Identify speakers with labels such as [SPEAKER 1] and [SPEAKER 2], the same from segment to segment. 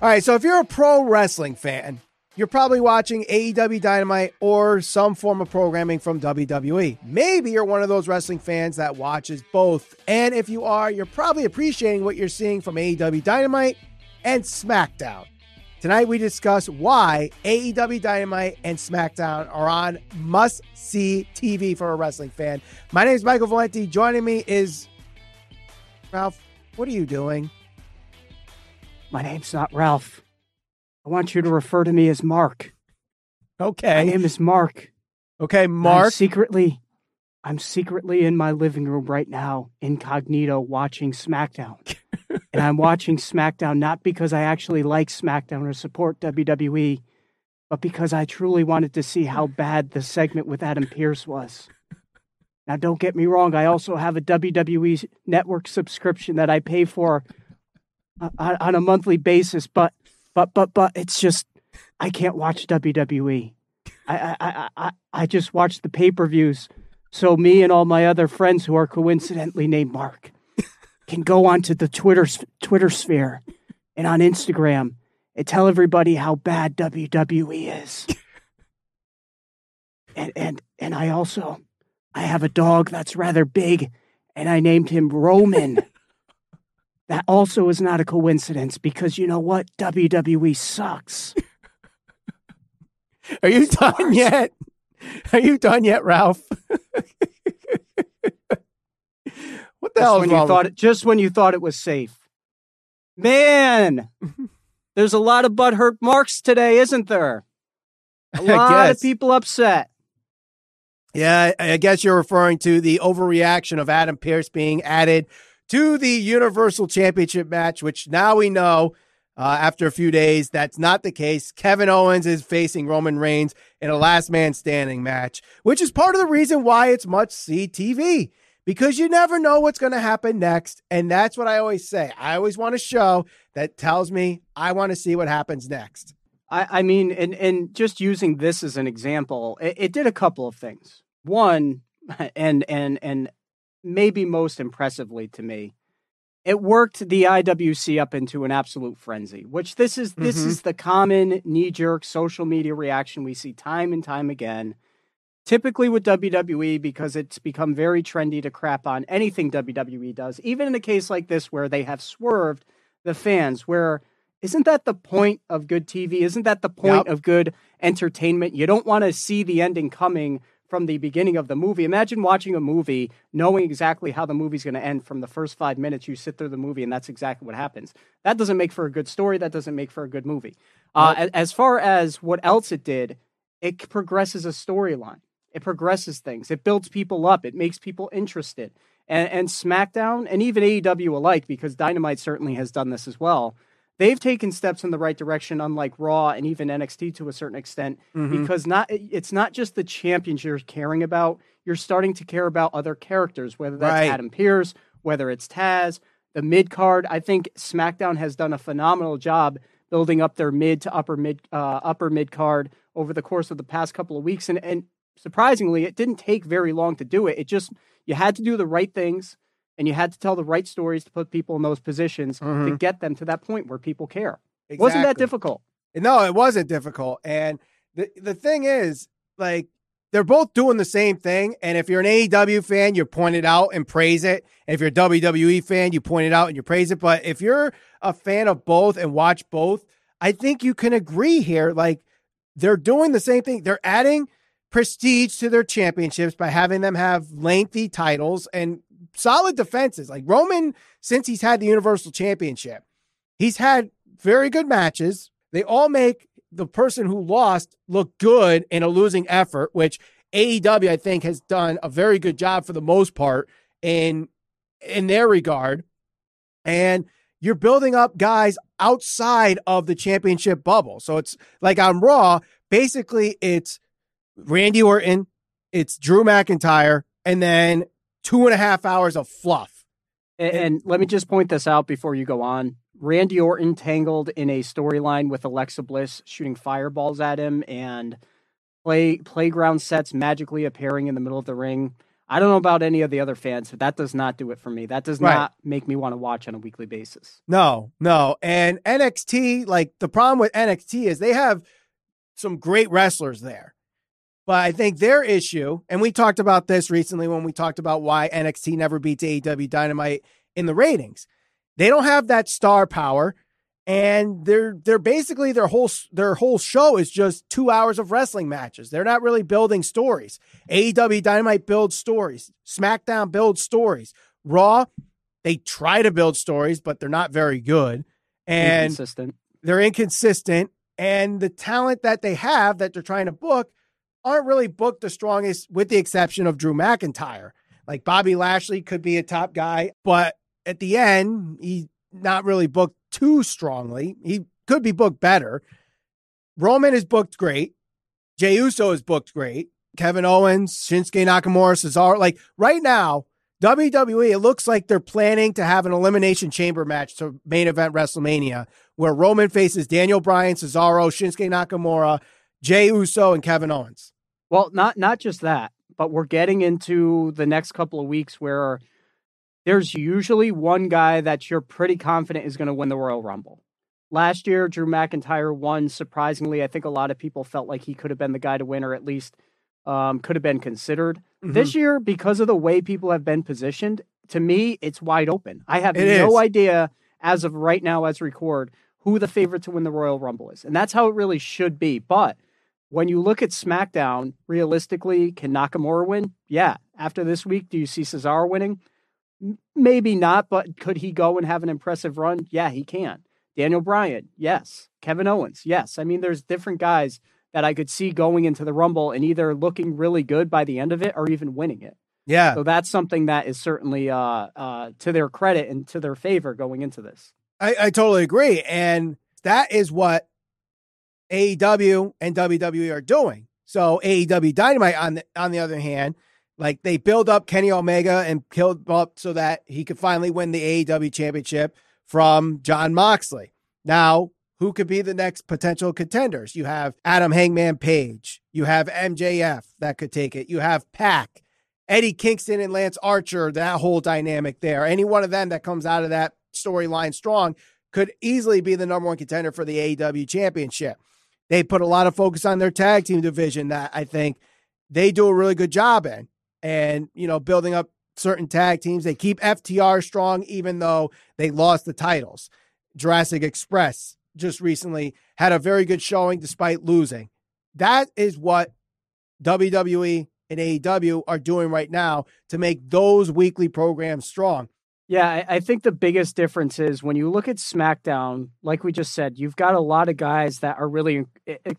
[SPEAKER 1] All right, so if you're a pro wrestling fan, you're probably watching AEW Dynamite or some form of programming from WWE. Maybe you're one of those wrestling fans that watches both. And if you are, you're probably appreciating what you're seeing from AEW Dynamite and SmackDown. Tonight, we discuss why AEW Dynamite and SmackDown are on must see TV for a wrestling fan. My name is Michael Valenti. Joining me is Ralph. What are you doing?
[SPEAKER 2] My name's not Ralph. I want you to refer to me as Mark.
[SPEAKER 1] Okay.
[SPEAKER 2] My name is Mark.
[SPEAKER 1] Okay, Mark.
[SPEAKER 2] I'm secretly, I'm secretly in my living room right now, incognito, watching SmackDown. and I'm watching SmackDown not because I actually like SmackDown or support WWE, but because I truly wanted to see how bad the segment with Adam Pearce was. Now, don't get me wrong, I also have a WWE network subscription that I pay for on a monthly basis, but but but but it's just I can't watch WWE. I I I I, I just watch the pay per views. So me and all my other friends who are coincidentally named Mark can go onto the Twitter Twitter sphere and on Instagram and tell everybody how bad WWE is. And and and I also I have a dog that's rather big and I named him Roman. That also is not a coincidence because you know what? WWE sucks.
[SPEAKER 1] Are you done yet? Are you done yet, Ralph? what the hell
[SPEAKER 2] when you thought it, just when you thought it was safe. Man, there's a lot of butthurt marks today, isn't there? A lot of people upset.
[SPEAKER 1] Yeah, I guess you're referring to the overreaction of Adam Pearce being added to the Universal Championship match, which now we know uh, after a few days that's not the case. Kevin Owens is facing Roman Reigns in a last man standing match, which is part of the reason why it's much CTV because you never know what's going to happen next. And that's what I always say. I always want a show that tells me I want to see what happens next.
[SPEAKER 2] I, I mean, and and just using this as an example, it, it did a couple of things. One, and and and maybe most impressively to me, it worked the IWC up into an absolute frenzy. Which this is this
[SPEAKER 1] Mhm.
[SPEAKER 2] is the common knee jerk social media reaction we see time and time again. Typically with WWE, because it's become very trendy to crap on anything WWE does, even in a case like this where they have swerved the fans, where isn't that the point of good TV? Isn't that the point
[SPEAKER 1] Yep.
[SPEAKER 2] of good entertainment? You don't want to see the ending coming from the beginning of the movie. Imagine watching a movie knowing exactly how the movie's going to end from the first five minutes. You sit through the movie, and that's exactly what happens. That doesn't make for a good story. That doesn't make for a good movie. Uh, a- as far as what else it did, it progresses a storyline. It progresses things. It builds people up. It makes people interested. And, and SmackDown and even AEW alike, because Dynamite certainly has done this as well. They've taken steps in the right direction, unlike Raw and even NXT to a certain extent,
[SPEAKER 1] Mhm.
[SPEAKER 2] because not it's not just the champions you're caring about. You're starting to care about other characters, whether that's
[SPEAKER 1] Right.
[SPEAKER 2] Adam Pearce, whether it's Taz, the mid card. I think SmackDown has done a phenomenal job building up their mid to upper mid uh, upper mid card over the course of the past couple of weeks, and and surprisingly, it didn't take very long to do it. It just you had to do the right things and you had to tell the right stories to put people in those positions to
[SPEAKER 1] Mhm.
[SPEAKER 2] get them to that point where people care. Wasn't that difficult?
[SPEAKER 1] No, it wasn't difficult. And the the thing is, like, they're both doing the same thing. And if you're an AEW fan, you point it out and praise it. And if you're a WWE fan, you point it out and you praise it. But if you're a fan of both and watch both, I think you can agree here. Like, they're doing the same thing. They're adding prestige to their championships by having them have lengthy titles and solid defenses. Like Roman, since he's had the Universal Championship, he's had very good matches. They all make the person who lost look good in a losing effort, which AEW I think has done a very good job for the most part in in their regard. And you're building up guys outside of the championship bubble. So it's like on Raw, basically it's Randy Orton, it's Drew McIntyre, and then two and a half hours of fluff.
[SPEAKER 2] And, and let me just point this out before you go on. Randy Orton tangled in a storyline with Alexa Bliss shooting fireballs at him and play playground sets magically appearing in the middle of the ring. I don't know about any of the other fans, but that does not do it for me. That does
[SPEAKER 1] Right.
[SPEAKER 2] not make me want to watch on a weekly basis.
[SPEAKER 1] No, no. And NXT, like the problem with NXT is they have some great wrestlers there. But I think their issue, and we talked about this recently when we talked about why NXT never beats AEW Dynamite in the ratings. They don't have that star power, and they're they're basically their whole their whole show is just two hours of wrestling matches. They're not really building stories. AEW Dynamite builds stories. SmackDown builds stories. Raw, they try to build stories, but they're not very good. And
[SPEAKER 2] Inconsistent.
[SPEAKER 1] they're inconsistent. And the talent that they have that they're trying to book aren't really booked the strongest, with the exception of Drew McIntyre. Like Bobby Lashley could be a top guy, but at the end, he's not really booked too strongly. He could be booked better. Roman is booked great. Jey Uso is booked great. Kevin Owens, Shinsuke Nakamura, Cesaro. Like right now, WWE, it looks like they're planning to have an elimination chamber match to main event WrestleMania where Roman faces Daniel Bryan, Cesaro, Shinsuke Nakamura, Jey Uso, and Kevin Owens.
[SPEAKER 2] Well, not not just that, but we're getting into the next couple of weeks where there's usually one guy that you're pretty confident is going to win the Royal Rumble. Last year, Drew McIntyre won. Surprisingly, I think a lot of people felt like he could have been the guy to win, or at least um, could have been considered.
[SPEAKER 1] Mm-hmm.
[SPEAKER 2] This year, because of the way people have been positioned, to me, it's wide open. I have
[SPEAKER 1] It
[SPEAKER 2] no
[SPEAKER 1] is.
[SPEAKER 2] idea as of right now, as record, who the favorite to win the Royal Rumble is, and that's how it really should be. But when you look at SmackDown, realistically, can Nakamura win? Yeah. After this week, do you see Cesaro winning? Maybe not, but could he go and have an impressive run? Yeah, he can. Daniel Bryan, yes. Kevin Owens, yes. I mean, there's different guys that I could see going into the Rumble and either looking really good by the end of it or even winning it.
[SPEAKER 1] Yeah.
[SPEAKER 2] So that's something that is certainly uh, uh, to their credit and to their favor going into this.
[SPEAKER 1] I, I totally agree. And that is what AEW and WWE are doing. So AEW Dynamite on the on the other hand, like they build up Kenny Omega and killed up so that he could finally win the AEW championship from Jon Moxley. Now, who could be the next potential contenders? You have Adam Hangman Page. You have MJF that could take it. You have Pac, Eddie Kingston and Lance Archer, that whole dynamic there. Any one of them that comes out of that storyline strong could easily be the number one contender for the AEW championship. They put a lot of focus on their tag team division that I think they do a really good job in. And, you know, building up certain tag teams. They keep FTR strong, even though they lost the titles. Jurassic Express just recently had a very good showing despite losing. That is what WWE and AEW are doing right now to make those weekly programs strong.
[SPEAKER 2] Yeah, I, I think the biggest difference is when you look at SmackDown, like we just said, you've got a lot of guys that are really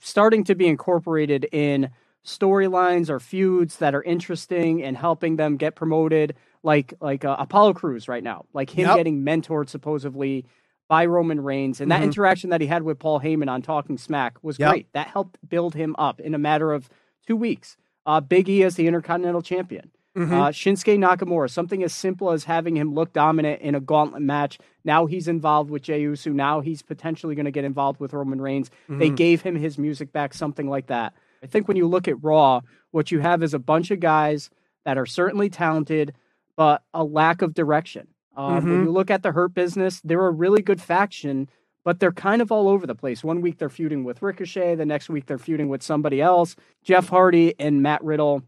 [SPEAKER 2] starting to be incorporated in storylines or feuds that are interesting and helping them get promoted, like like uh, Apollo Crews right now, like him
[SPEAKER 1] Yep.
[SPEAKER 2] getting mentored supposedly by Roman Reigns, and that
[SPEAKER 1] Mhm.
[SPEAKER 2] interaction that he had with Paul Heyman on Talking Smack was
[SPEAKER 1] Yep.
[SPEAKER 2] great. That helped build him up in a matter of two weeks. Uh, Big E as the Intercontinental Champion.
[SPEAKER 1] Mhm.
[SPEAKER 2] Uh, Shinsuke Nakamura, something as simple as having him look dominant in a gauntlet match. Now he's involved with Jey Uso. Now he's potentially going to get involved with Roman Reigns. They
[SPEAKER 1] Mhm.
[SPEAKER 2] gave him his music back, something like that. I think when you look at Raw, what you have is a bunch of guys that are certainly talented, but a lack of direction. Uh, When
[SPEAKER 1] Mhm.
[SPEAKER 2] you look at the Hurt Business, they're a really good faction, but they're kind of all over the place. One week they're feuding with Ricochet, the next week they're feuding with somebody else. Jeff Hardy and Matt Riddle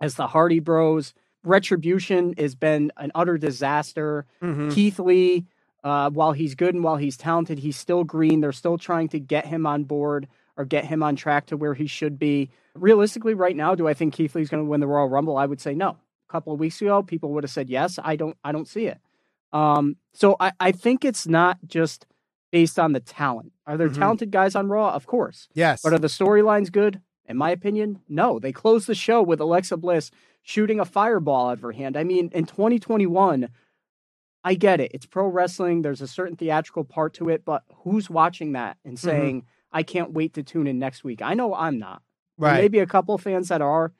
[SPEAKER 2] as the Hardy Bros. Retribution has been an utter disaster.
[SPEAKER 1] Mhm.
[SPEAKER 2] Keith Lee, uh, while he's good and while he's talented, he's still green. They're still trying to get him on board or get him on track to where he should be. Realistically, right now, do I think Keith Lee's going to win the Royal Rumble? I would say no. A couple of weeks ago, people would have said yes. I don't. I don't see it. Um, so I, I think it's not just based on the talent. Are there
[SPEAKER 1] Mhm.
[SPEAKER 2] talented guys on Raw? Of course.
[SPEAKER 1] Yes.
[SPEAKER 2] But are the storylines good? In my opinion, no. They closed the show with Alexa Bliss shooting a fireball out of her hand. I mean, in 2021, I get it. It's pro wrestling. There's a certain theatrical part to it, but who's watching that and
[SPEAKER 1] Mm-hmm.
[SPEAKER 2] saying, I can't wait to tune in next week? I know I'm not. There
[SPEAKER 1] right.
[SPEAKER 2] Maybe a couple fans that are,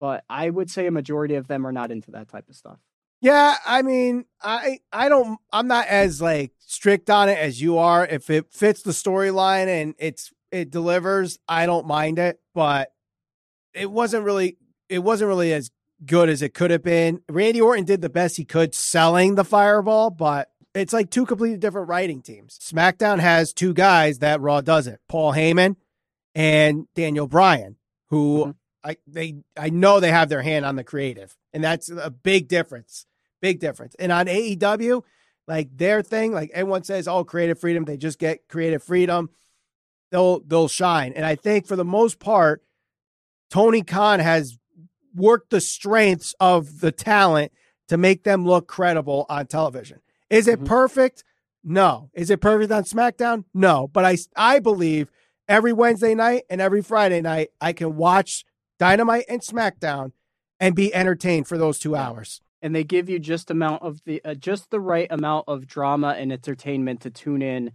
[SPEAKER 2] but I would say a majority of them are not into that type of stuff.
[SPEAKER 1] Yeah, I mean, I I don't I'm not as like strict on it as you are. If it fits the storyline and it's it delivers, I don't mind it, but it wasn't really it wasn't really as good as it could have been. Randy Orton did the best he could selling the fireball, but it's like two completely different writing teams. SmackDown has two guys that Raw doesn't Paul Heyman and Daniel Bryan, who mm-hmm. I they I know they have their hand on the creative, and that's a big difference. Big difference. And on AEW, like their thing, like everyone says, oh, creative freedom, they just get creative freedom. They'll they'll shine. And I think for the most part, Tony Khan has worked the strengths of the talent to make them look credible on television. Is it mm-hmm. perfect? No. Is it perfect on SmackDown? No. But I I believe every Wednesday night and every Friday night I can watch Dynamite and SmackDown and be entertained for those 2 hours.
[SPEAKER 2] And they give you just amount of the uh, just the right amount of drama and entertainment to tune in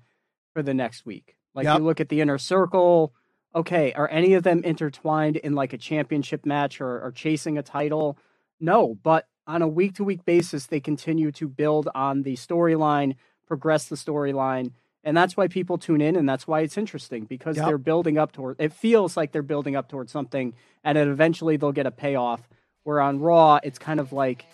[SPEAKER 2] for the next week. Like yep. you look at the inner circle, okay, are any of them intertwined in like a championship match or, or chasing a title? No, but on a week to week basis, they continue to build on the storyline, progress the storyline. And that's why people tune in, and that's why it's interesting because yep. they're building up toward. It feels like they're building up towards something, and then eventually they'll get a payoff. Where on Raw, it's kind of like,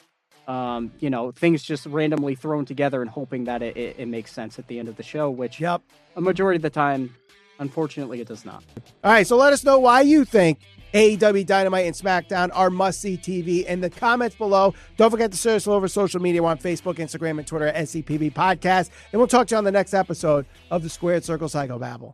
[SPEAKER 2] um, you know, things just randomly thrown together and hoping that it, it, it makes sense at the end of the show. Which,
[SPEAKER 1] yep,
[SPEAKER 2] a majority of the time Unfortunately, it does not.
[SPEAKER 1] All right, so let us know why you think AEW Dynamite and SmackDown are must see TV in the comments below. Don't forget to search us over social media. We're on Facebook, Instagram, and Twitter at SCPB Podcast. And we'll talk to you on the next episode of the Squared Circle Psychobabble.